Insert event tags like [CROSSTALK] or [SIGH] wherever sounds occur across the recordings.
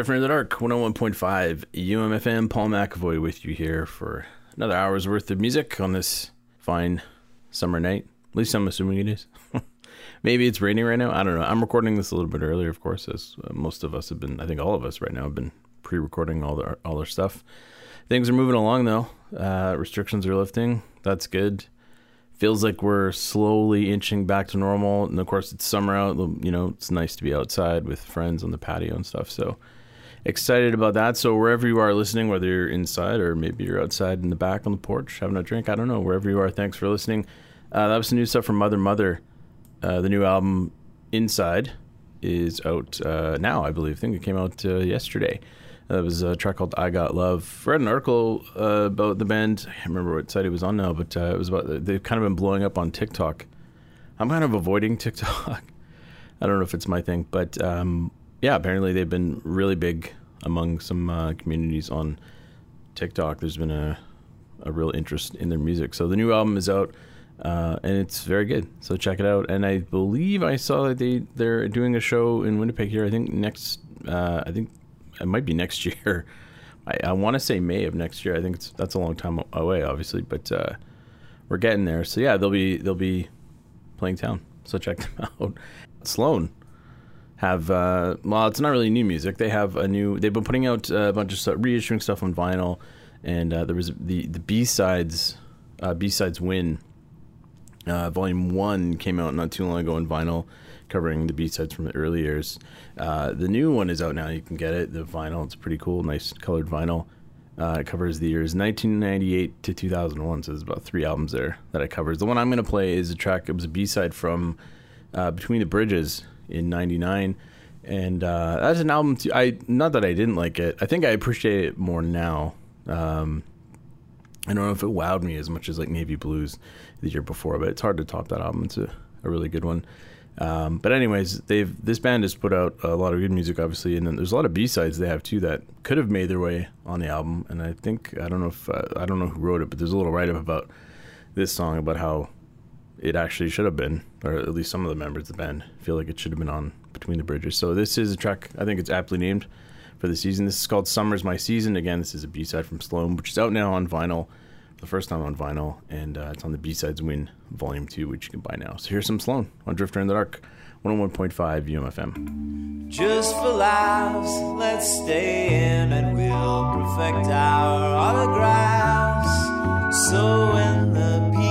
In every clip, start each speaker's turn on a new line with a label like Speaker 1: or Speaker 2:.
Speaker 1: Drifting in the Dark, 101.5 UMFM. Paul McAvoy with you here for another hour's worth of music on this fine summer night. At least I'm assuming it is. [LAUGHS] Maybe it's raining right now. I don't know. I'm recording this a little bit earlier, of course, as uh, most of us have been. I think all of us right now have been pre-recording all the all our stuff. Things are moving along though. Uh, restrictions are lifting. That's good. Feels like we're slowly inching back to normal. And of course, it's summer out. You know, it's nice to be outside with friends on the patio and stuff. So excited about that. So wherever you are listening, whether you're inside or maybe you're outside in the back on the porch having a drink, I don't know. Wherever you are, thanks for listening. Uh, that was some new stuff from Mother Mother. Uh, the new album Inside is out uh, now, I believe. I think it came out uh, yesterday. That was a track called "I Got Love." Read an article uh, about the band. I can't remember what site it was on now, but uh, it was about they've kind of been blowing up on TikTok. I'm kind of avoiding [LAUGHS] TikTok. I don't know if it's my thing, but um, yeah, apparently they've been really big among some uh, communities on TikTok. There's been a a real interest in their music. So the new album is out, uh, and it's very good. So check it out. And I believe I saw that they they're doing a show in Winnipeg here. I think next. Uh, I think it might be next [LAUGHS] year. I, I want to say May of next year. I think it's that's a long time away, obviously, but uh, we're getting there. So yeah, they'll be they'll be playing town. So check them [LAUGHS] out. Sloan have uh, well, it's not really new music. They have a new. They've been putting out a bunch of stuff, reissuing stuff on vinyl, and uh, there was the the B sides, uh, B sides win. Uh, volume one came out not too long ago on vinyl, covering the B sides from the early years. Uh, the new one is out now. You can get it. The vinyl. It's pretty cool. Nice colored vinyl. Uh, it covers the years 1998 to 2001. So there's about three albums there that it covers. The one I'm going to play is a track. It was a B side from uh, Between the Bridges in '99, and uh, that's an album. Too, I not that I didn't like it. I think I appreciate it more now. Um, I don't know if it wowed me as much as like Navy Blues the year before, but it's hard to top that album. It's a, a really good one. Um, but anyways, they've this band has put out a lot of good music, obviously, and then there's a lot of B sides they have too that could have made their way on the album. And I think I don't know if uh, I don't know who wrote it, but there's a little write up about this song about how it actually should have been, or at least some of the members of the band feel like it should have been on Between the Bridges. So this is a track I think it's aptly named for the season. This is called Summer's My Season. Again, this is a B side from Sloan, which is out now on vinyl. The first time on vinyl, and uh, it's on the B Sides Win Volume 2, which you can buy now. So here's some Sloan on Drifter in the Dark, 101.5 UMFM.
Speaker 2: Just for laughs, let's stay in and we'll perfect our autographs. So when the people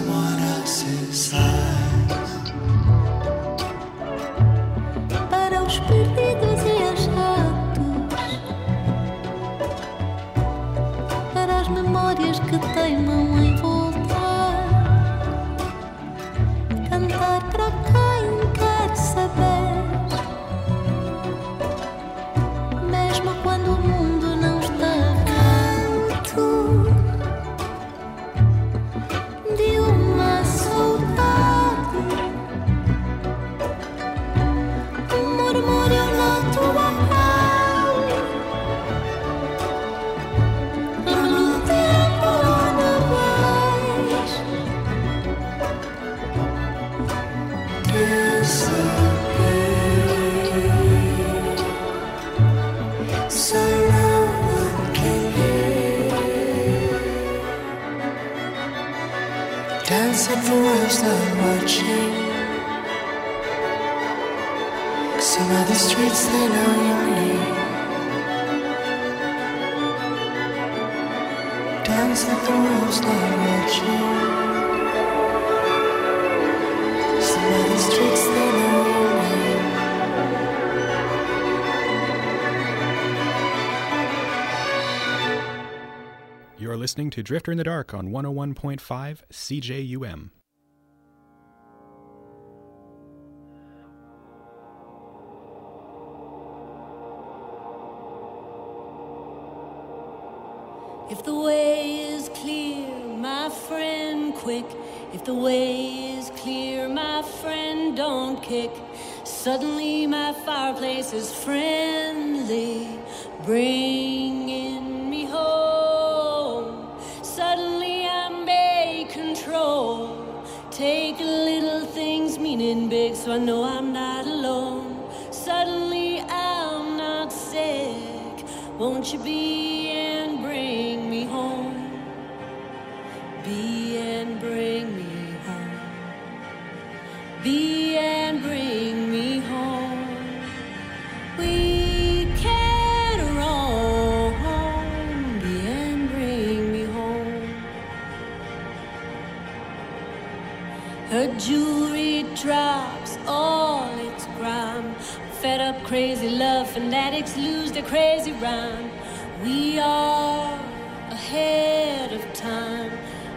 Speaker 3: through
Speaker 4: listening to Drifter in the Dark on 101.5 CJUM.
Speaker 5: If the way is clear, my friend, quick. If the way is clear, my friend, don't kick. Suddenly my fireplace is friendly, bringing so I know I'm not alone. Suddenly I'm not sick. Won't you be lose their crazy rhyme. We are ahead of time.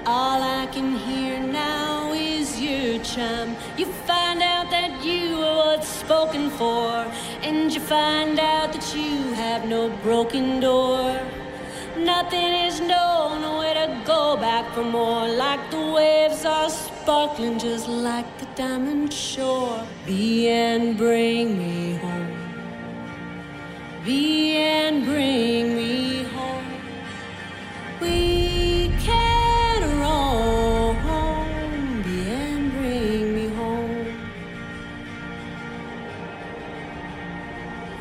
Speaker 5: All I can hear now is your chime. You find out that you are what's spoken for, and you find out that you have no broken door. Nothing is known where to go back for more. Like the waves are sparkling, just like the diamond shore. Be and bring me home. Be and bring me home. We can roam. Be and bring me home.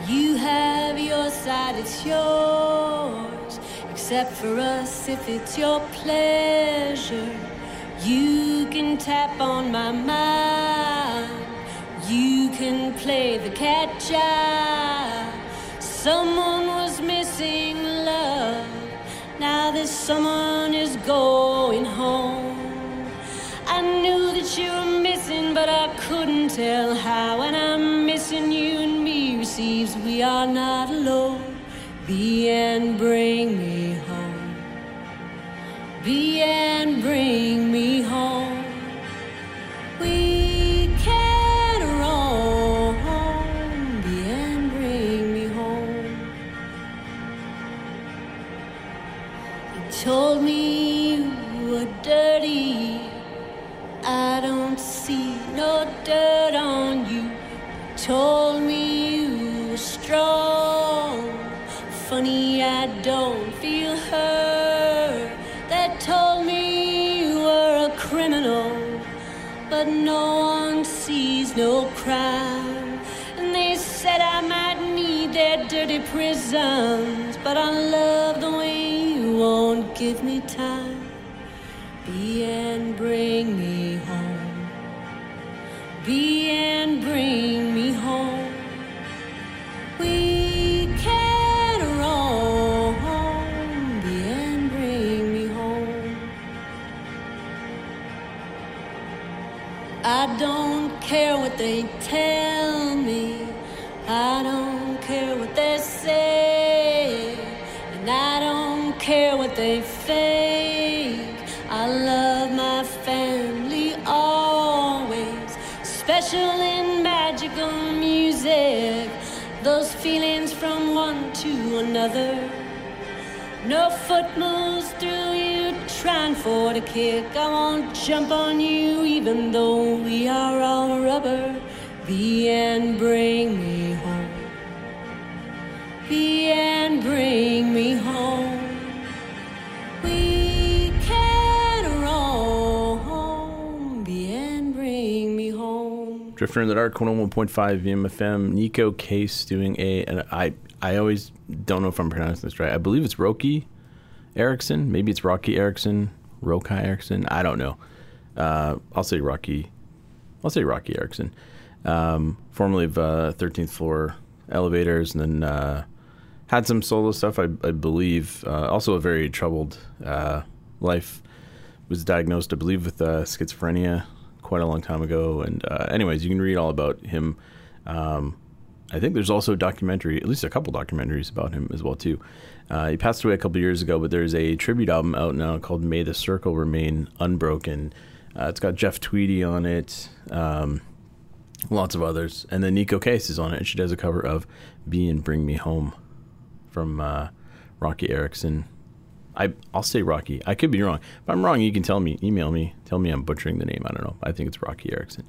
Speaker 5: You have your side, it's yours. Except for us, if it's your pleasure, you can tap on my mind. You can play the catch eye. Someone was missing love. Now this someone is going home. I knew that you were missing, but I couldn't tell how. And I'm missing you, and me receives we are not alone. Be and bring me home. Be and bring me home. Prisons, but I love the way you won't give me time. Be and bring me home. Be and bring me home. We can roam. Be and bring me home. I don't care what they magical music. Those feelings from one to another. No foot moves through you trying for the kick. I won't jump on you even though we are all rubber. Be and bring me home. Be and bring me home.
Speaker 1: Drifter in the Dark, 101.5 UMFM. Neko Case doing a, and I, I always don't know if I'm pronouncing this right. I believe it's Roki Erickson. Maybe it's Rocky Erickson, Rokai Erickson. I don't know. Uh, I'll say Rocky. I'll say Rocky Erickson. Um, formerly of uh, 13th Floor Elevators, and then uh, had some solo stuff, I, I believe. Uh, also, a very troubled uh, life. Was diagnosed, I believe, with uh, schizophrenia quite a long time ago. And, uh, anyways, you can read all about him. Um, I think there's also a documentary, at least a couple documentaries about him as well too. Uh, he passed away a couple years ago, but there's a tribute album out now called "May the Circle Remain Unbroken." Uh, it's got Jeff Tweedy on it, um, lots of others, and then Neko Case is on it. And she does a cover of "Be and Bring Me Home" from uh, Rocky Erickson. I I'll say Rocky. I could be wrong. If I'm wrong, you can tell me. Email me. Tell me I'm butchering the name. I don't know. I think it's Rocky Erickson.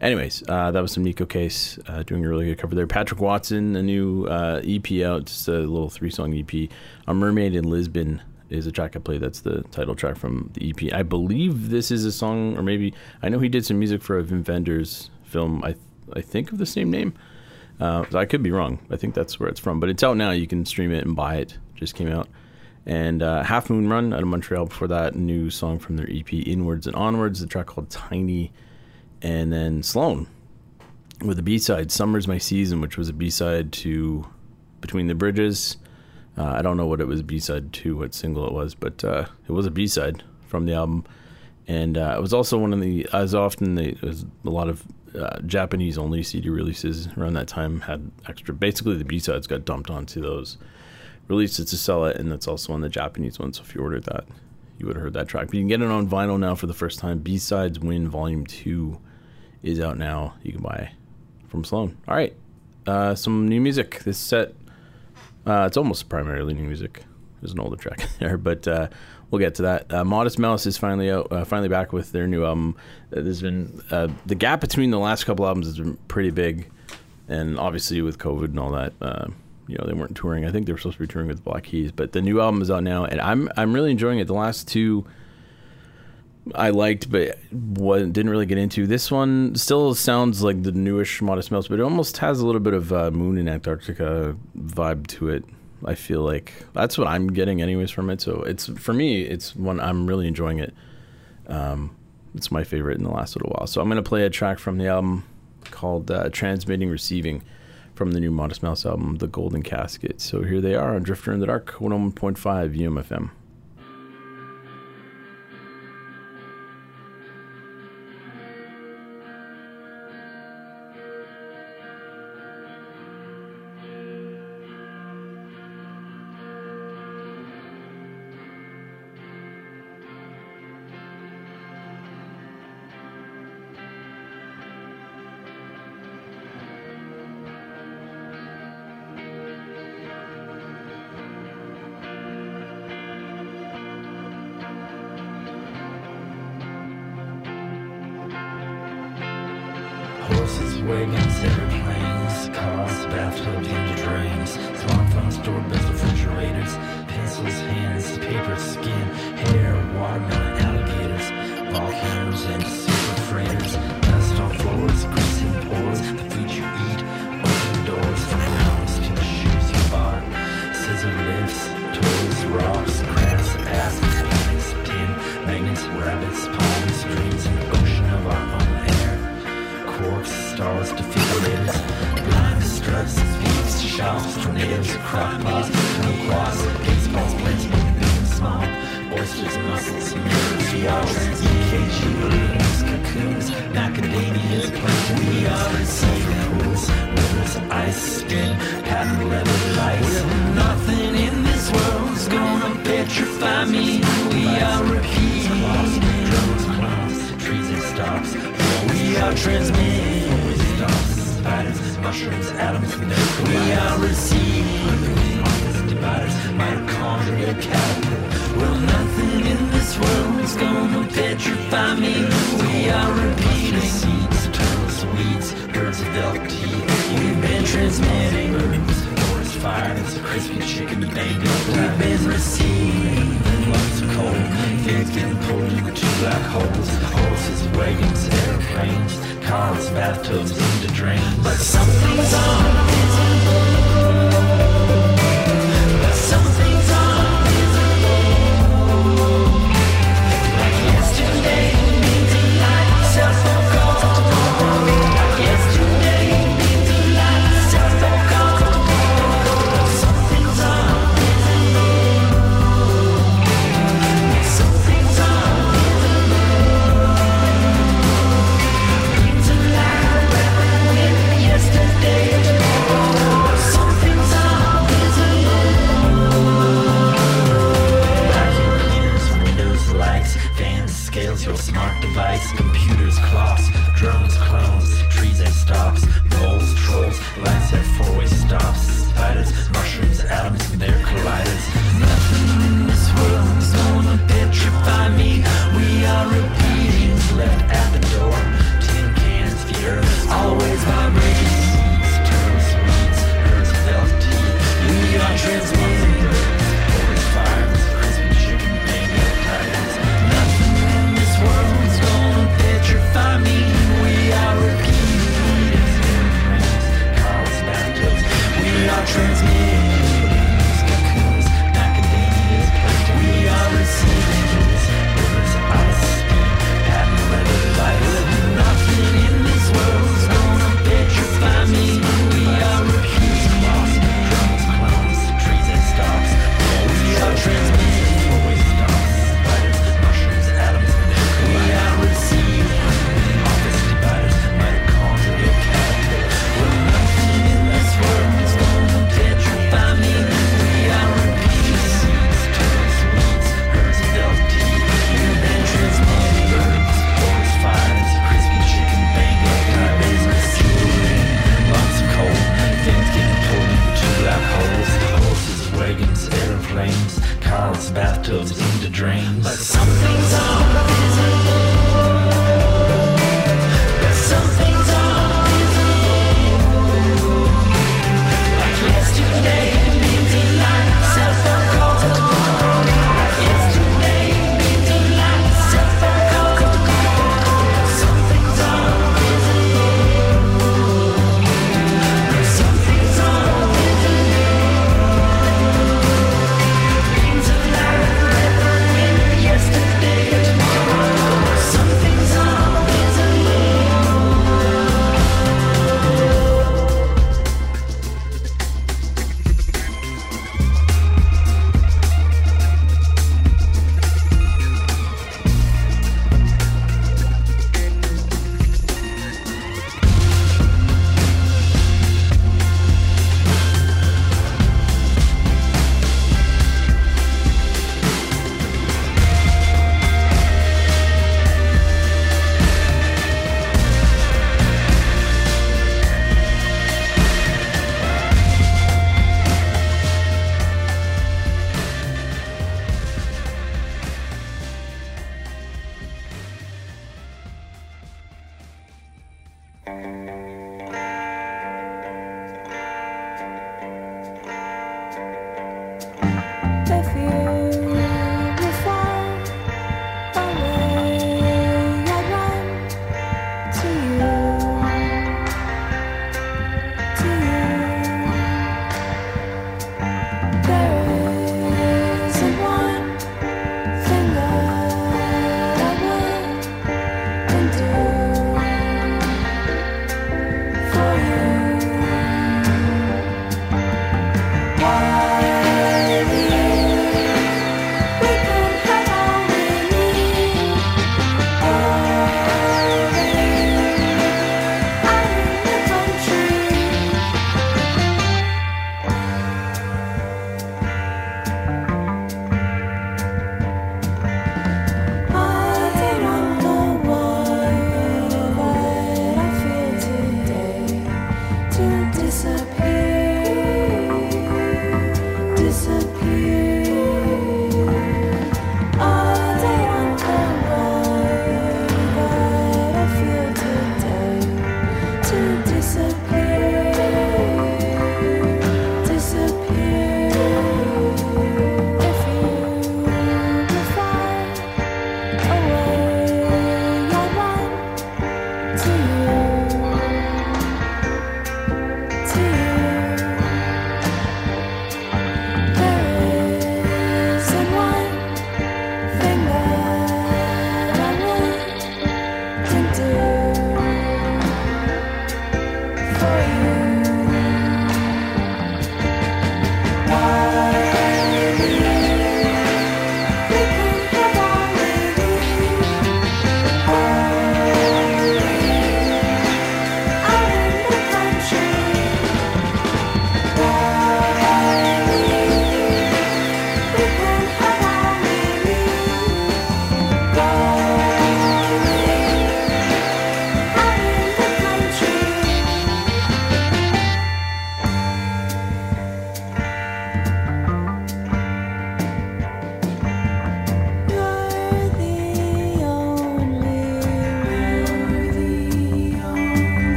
Speaker 1: Anyways, uh, that was some Neko Case uh, doing a really good cover there. Patrick Watson, a new uh, EP out, just a little three song EP. A Mermaid in Lisbon is a track I played. That's the title track from the EP. I believe this is a song, or maybe I know he did some music for a Wim Wenders film. I I think of the same name. Uh, so I could be wrong. I think that's where it's from, but it's out now. You can stream it and buy it. Just came out. And uh, Half Moon Run out of Montreal. Before that, new song from their EP, Inwards and Onwards. The track called Tiny and then Sloan with a B side, "Summer's My Season," which was a B side to "Between the Bridges." Uh, I don't know what it was B side to, what single it was, but uh, it was a B side from the album, and uh, it was also one of the as often the, was a lot of uh, Japanese only CD releases around that time had extra. Basically, the B sides got dumped onto those releases to sell it, and that's also on the Japanese one. So if you ordered that, you would have heard that track. But you can get it on vinyl now for the first time. B sides Win Volume Two is out now. You can buy from Sloan. All right, uh, some new music. This set, uh, it's almost primarily new music. There's an older track [LAUGHS] there, but uh, we'll get to that. Uh, Modest Mouse is finally out, uh, finally back with their new album. Uh, There's been the gap between the last couple albums has been pretty big, and obviously with COVID and all that, you know, they weren't touring. I think they were supposed to be touring with Black Keys, but the new album is out now, and I'm I'm really enjoying it. The last two. I liked, but what didn't really get into. This one still sounds like the newish Modest Mouse, but it almost has a little bit of uh, Moon in Antarctica vibe to it. I feel like that's what I'm getting, anyways, from it. So it's for me, it's one I'm really enjoying it. Um, it's my favorite in the last little while. So I'm gonna play a track from the album called uh, "Transmitting Receiving" from the new Modest Mouse album, "The Golden Casket." So here they are on Drifter in the Dark, 101.5 UMFM.
Speaker 6: Horses, wagons, airplanes, cars, bathtubs, and drains. Smartphones, doorbells, refrigerators, pencils, hands, paper, skin, hair, watermelon, alligators, volcanoes, and super freighters. Dust on floors, grease and pores, the food shops, tornadoes, crock kumquats, baseballs, plenty big and small, oysters, mussels, mirrors, walls, EKG balloons, cocoons, macadamias, plankton, we are in silver pools, rivers, ice, skin, patent leather lights. Nothing in this world's gonna petrify me. We are repeating drones, clowns, trees and stops. We are transmitting mushrooms, atoms, and their We are receiving office dividers, mitochondria, caterpillar. Well, nothing in this world's gonna petrify me. We are repeating seeds, turtles, weeds, birds of teeth. We've been transmitting forest fires, crispy chicken banging. We've been receiving lots of cold. Things getting pulled into black holes. Horses, wagons, airplanes, cars, bathtubs, into drains. But something's on.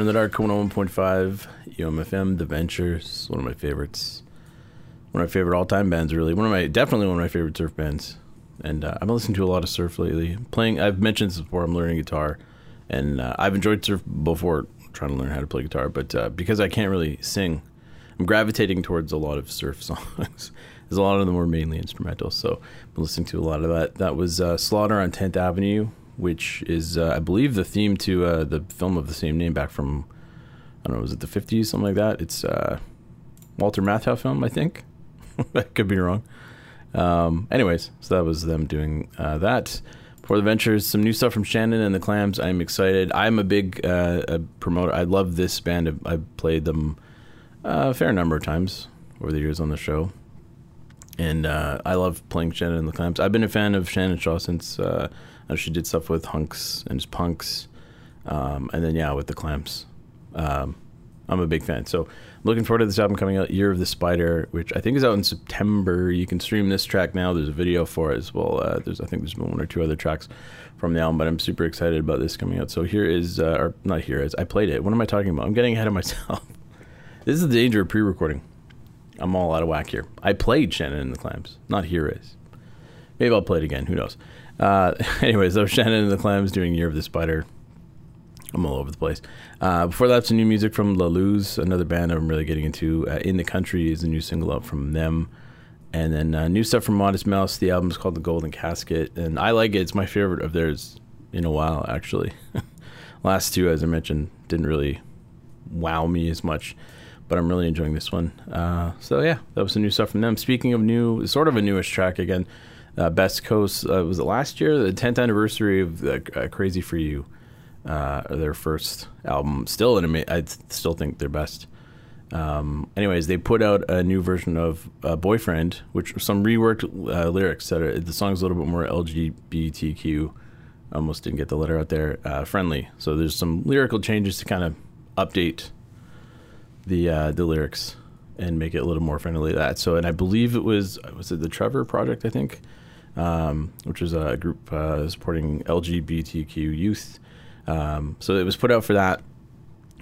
Speaker 1: In the Dark, 101.5, UMFM, The Ventures, one of my favorites. One of my favorite all time bands, really. One of my, definitely one of my favorite surf bands. And uh, I've been listening to a lot of surf lately. Playing, I've mentioned this before, I'm learning guitar. And uh, I've enjoyed surf before trying to learn how to play guitar. But uh, because I can't really sing, I'm gravitating towards a lot of surf [LAUGHS] songs. There's a lot of them were mainly instrumental. So I've been listening to a lot of that. That was uh, Slaughter on 10th Avenue which is, uh, I believe, the theme to uh, the film of the same name back from, I don't know, was it the 50s, something like that? It's uh, Walter Matthau film, I think. [LAUGHS] I could be wrong. Um, anyways, so that was them doing uh, that. For the Ventures, some new stuff from Shannon and the Clams. I'm excited. I'm a big uh, a promoter. I love this band. I've, played them uh, a fair number of times over the years on the show. And I love playing Shannon and the Clams. I've been a fan of Shannon Shaw since uh, she did stuff with Hunx and Punx, um, and then yeah, with the Clams. Um, I'm a big fan. So looking forward to this album coming out, Year of the Spider, which I think is out in September. You can stream this track now. There's a video for it as well. Uh, there's I think there's been one or two other tracks from the album, but I'm super excited about this coming out. So here is, uh, or not here is, I played it. What am I talking about? I'm getting ahead of myself. [LAUGHS] this is the danger of pre-recording. I'm all out of whack here. I played Shannon and the Clams, not Here Is. Maybe I'll play it again. Who knows? Uh, [LAUGHS] anyways, so Shannon and the Clams doing Year of the Spider. I'm all over the place. Uh, before that, some new music from La Luz, another band I'm really getting into. Uh, in the Country is a new single out from them. And then uh, new stuff from Modest Mouse. The album is called The Golden Casket. And I like it. It's my favorite of theirs in a while, actually. [LAUGHS] Last two, as I mentioned, didn't really wow me as much. But I'm really enjoying this one. Uh, so, yeah, that was some new stuff from them. Speaking of new, sort of a newish track again uh, Best Coast uh, was it last year? The 10th anniversary of the, uh, Crazy for You, uh, their first album. Still an ama- I still think their best. Um, anyways, they put out a new version of uh, "Boyfriend," which some reworked uh, lyrics that are the song's a little bit more LGBTQ. Almost didn't get the letter out there. friendly. So there's some lyrical changes to kind of update the the lyrics and make it a little more friendly that. So, and I believe it was was it the Trevor Project? I think um, which is a group uh, supporting LGBTQ youth. Um, so it was put out for that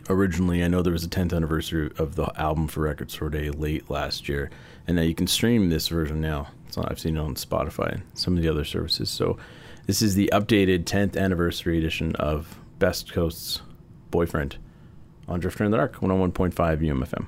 Speaker 1: originally. I know there was a 10th anniversary of the album for Record Store Day late last year, and now you can stream this version now. So I've seen it on Spotify and some of the other services. So this is the updated 10th anniversary edition of Best Coast's
Speaker 5: Boyfriend on Drifter in the Dark, 101.5 UMFM.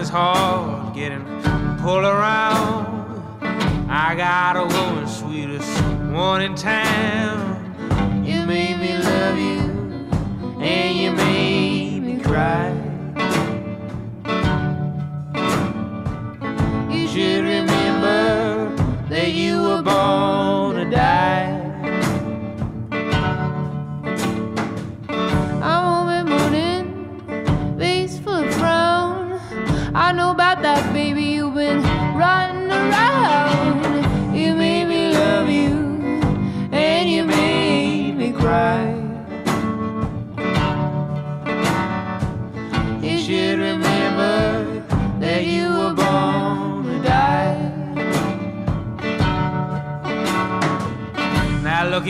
Speaker 7: It's hard,
Speaker 8: getting pulled around. I got a woman, sweetest one in town.
Speaker 9: You made me love you, and you made me cry.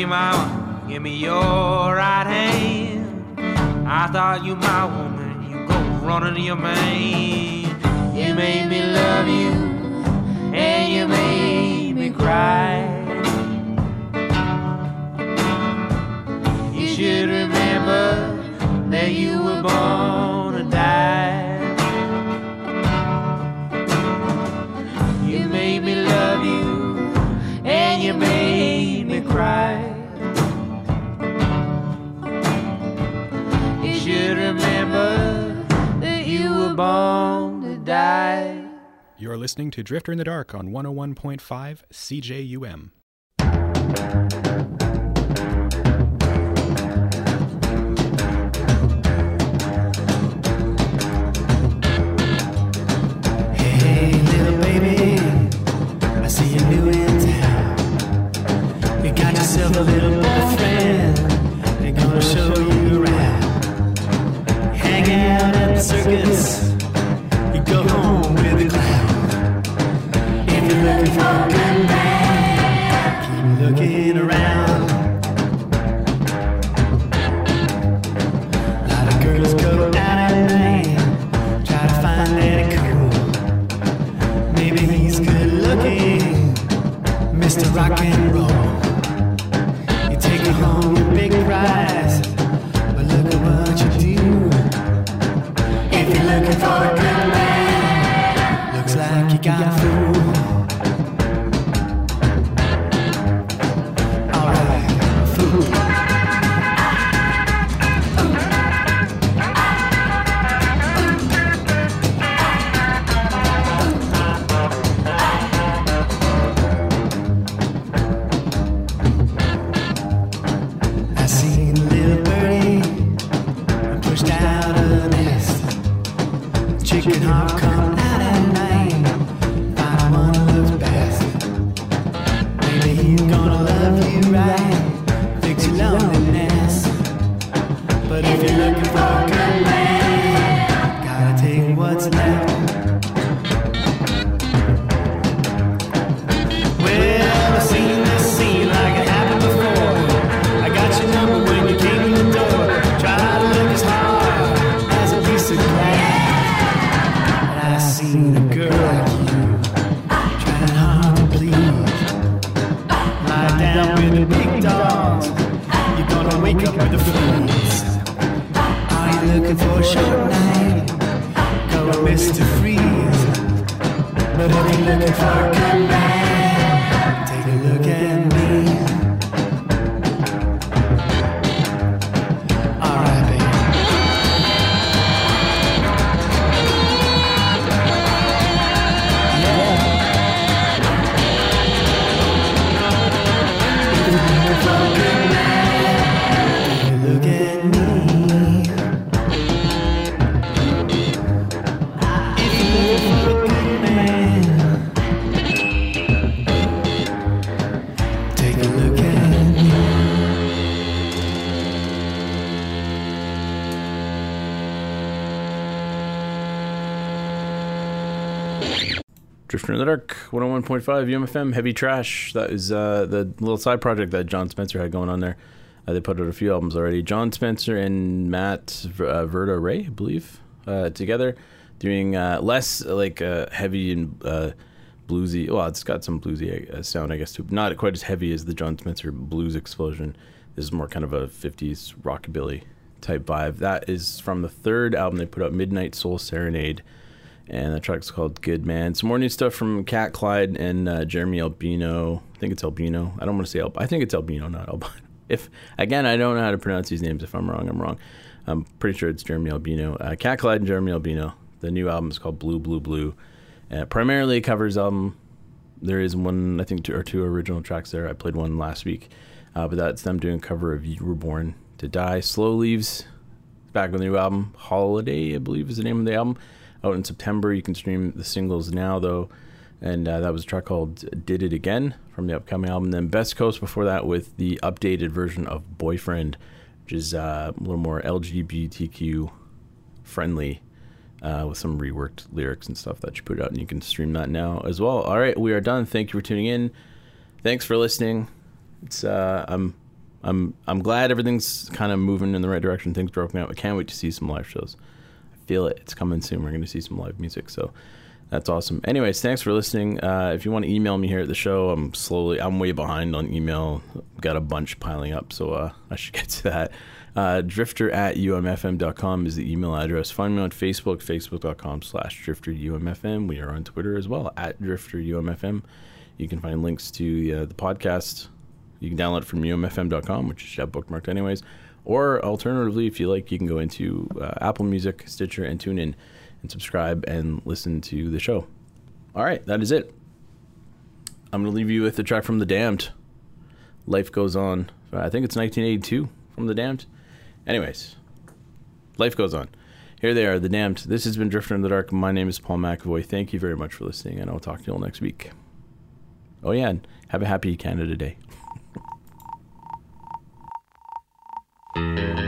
Speaker 8: mama, give me your right hand. I thought you my woman, you go running to your man.
Speaker 9: You made me love you, and you made me cry. You should remember that you were born to die. You made me love you, and you made me cry.
Speaker 4: You're listening to Drifter in the Dark on 101.5 CJUM.
Speaker 6: down with the big dogs. You're gonna wake up with the fleas. Are you looking for a short night? Go Mr. Freeze. But if you're looking for a
Speaker 1: in the Dark, 101.5 UMFM, Heavy Trash. That is uh, the little side project that Jon Spencer had going on there. Uh, they put out a few albums already. Jon Spencer and Matt uh, Verta-Ray, I believe, uh, together doing uh, less like uh, heavy and uh, bluesy. Well, it's got some bluesy sound, I guess, too. Not quite as heavy as the Jon Spencer blues explosion. This is more kind of a 50s rockabilly type vibe. That is from the third album they put out, Midnight Soul Serenade. And the track's called Good Man. Some more new stuff from Cat Clyde and uh, Jeremy Albino. I think it's Albino. I don't want to say Albino. I think it's Albino, not Albino. [LAUGHS] If again, I don't know how to pronounce these names. If I'm wrong, I'm wrong. I'm pretty sure it's Jeremy Albino. Uh, Cat Clyde and Jeremy Albino. The new album is called Blue Blue Blue. Uh, primarily covers album. There is one, I think, two or two original tracks there. I played one last week, uh, but that's them doing a cover of "You Were Born to Die." Slow Leaves, back with the new album. Holiday, I believe, is the name of the album. Out in September. You can stream the singles now, though. And uh, that was a track called Did It Again from the upcoming album. Then Best Coast before that with the updated version of Boyfriend, which is uh, a little more LGBTQ friendly uh, with some reworked lyrics and stuff that you put out. And you can stream that now as well. All right, we are done. Thank you for tuning in. Thanks for listening. It's uh, I'm I'm I'm glad everything's kind of moving in the right direction. Things broken out. I can't wait to see some live shows. Feel it. It's coming soon. We're going to see some live music. So that's awesome. Anyways, thanks for listening. Uh, if you want to email me here at the show, I'm slowly, I'm way behind on email. Got a bunch piling up, so uh, I should [LAUGHS] get to that. Uh, drifter at umfm.com is the email address. Find me on Facebook, facebook.com slash drifterumfm. We are on Twitter as well, at drifterumfm. You can find links to uh, the podcast. You can download it from umfm.com, which have bookmarked anyways. Or alternatively, if you like, you can go into uh, Apple Music, Stitcher, and TuneIn and subscribe and listen to the show. All right, that is it. I'm going to leave you with the track from The Damned. Life Goes On. I think it's 1982 from The Damned. Anyways, life goes on. Here they are, The Damned. This has been Drifter in the Dark. My name is Paul McAvoy. Thank you very much for listening, and I'll talk to you all next week. Oh, yeah, and have a happy Canada Day.
Speaker 10: Life